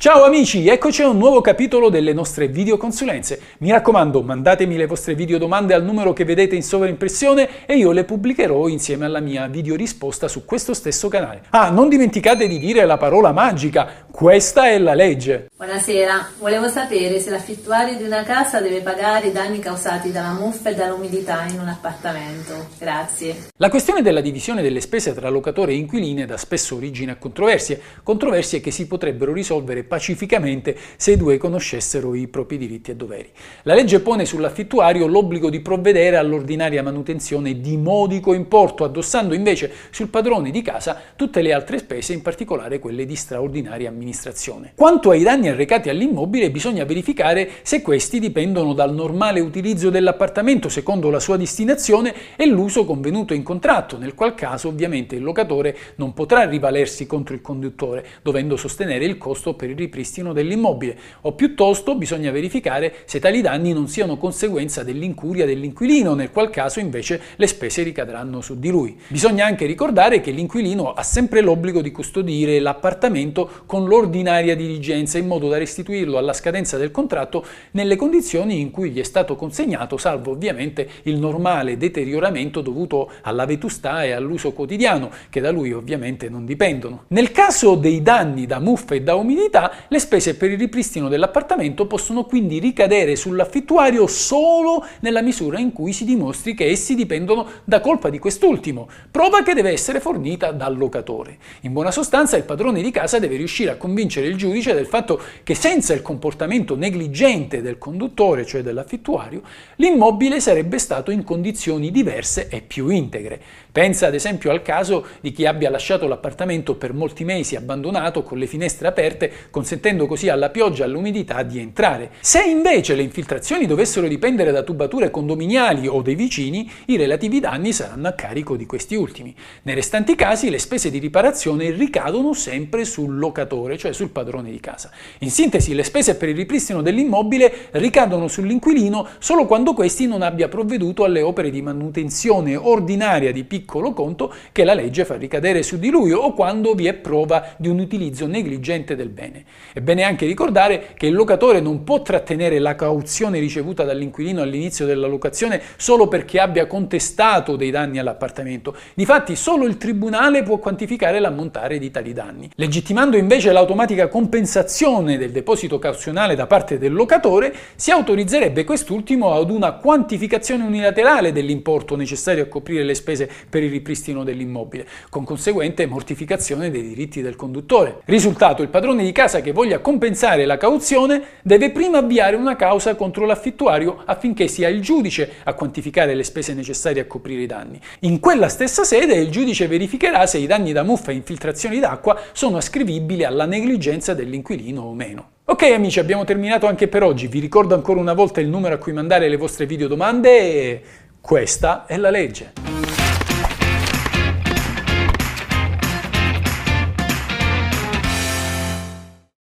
Ciao amici, eccoci a un nuovo capitolo delle nostre videoconsulenze. Mi raccomando, mandatemi le vostre videodomande al numero che vedete in sovraimpressione e io le pubblicherò insieme alla mia videorisposta su questo stesso canale. Ah, non dimenticate di dire la parola magica, questa è la legge. Buonasera, volevo sapere se l'affittuario di una casa deve pagare i danni causati dalla muffa e dall'umidità in un appartamento. Grazie. La questione della divisione delle spese tra locatore e inquiline dà spesso origine a controversie, controversie che si potrebbero risolvere pacificamente se i due conoscessero i propri diritti e doveri. La legge pone sull'affittuario l'obbligo di provvedere all'ordinaria manutenzione di modico importo, addossando invece sul padrone di casa tutte le altre spese, in particolare quelle di straordinaria amministrazione. Quanto ai danni arrecati all'immobile, bisogna verificare se questi dipendono dal normale utilizzo dell'appartamento secondo la sua destinazione e l'uso convenuto in contratto, nel qual caso ovviamente il locatore non potrà rivalersi contro il conduttore, dovendo sostenere il costo per il ripristino dell'immobile, o piuttosto bisogna verificare se tali danni non siano conseguenza dell'incuria dell'inquilino, nel qual caso invece le spese ricadranno su di lui. Bisogna anche ricordare che l'inquilino ha sempre l'obbligo di custodire l'appartamento con l'ordinaria diligenza in modo da restituirlo alla scadenza del contratto nelle condizioni in cui gli è stato consegnato, salvo ovviamente il normale deterioramento dovuto alla vetustà e all'uso quotidiano, che da lui ovviamente non dipendono. Nel caso dei danni da muffe e da umidità, le spese per il ripristino dell'appartamento possono quindi ricadere sull'affittuario solo nella misura in cui si dimostri che essi dipendono da colpa di quest'ultimo, prova che deve essere fornita dal locatore. In buona sostanza il padrone di casa deve riuscire a convincere il giudice del fatto che senza il comportamento negligente del conduttore, cioè dell'affittuario, l'immobile sarebbe stato in condizioni diverse e più integre. Pensa ad esempio al caso di chi abbia lasciato l'appartamento per molti mesi abbandonato con le finestre aperte consentendo così alla pioggia e all'umidità di entrare. Se invece le infiltrazioni dovessero dipendere da tubature condominiali o dei vicini, i relativi danni saranno a carico di questi ultimi. Nei restanti casi le spese di riparazione ricadono sempre sul locatore, cioè sul padrone di casa. In sintesi, le spese per il ripristino dell'immobile ricadono sull'inquilino solo quando questi non abbia provveduto alle opere di manutenzione ordinaria di piccolo conto che la legge fa ricadere su di lui o quando vi è prova di un utilizzo negligente del bene. È bene anche ricordare che il locatore non può trattenere la cauzione ricevuta dall'inquilino all'inizio della locazione solo perché abbia contestato dei danni all'appartamento. Difatti solo il tribunale può quantificare l'ammontare di tali danni. Legittimando invece l'automatica compensazione del deposito cauzionale da parte del locatore, si autorizzerebbe quest'ultimo ad una quantificazione unilaterale dell'importo necessario a coprire le spese per il ripristino dell'immobile, con conseguente mortificazione dei diritti del conduttore. Risultato, il padrone di casa che voglia compensare la cauzione deve prima avviare una causa contro l'affittuario affinché sia il giudice a quantificare le spese necessarie a coprire i danni. In quella stessa sede il giudice verificherà se i danni da muffa e infiltrazioni d'acqua sono ascrivibili alla negligenza dell'inquilino o meno. Ok amici, abbiamo terminato anche per oggi. Vi ricordo ancora una volta il numero a cui mandare le vostre videodomande e questa è la legge.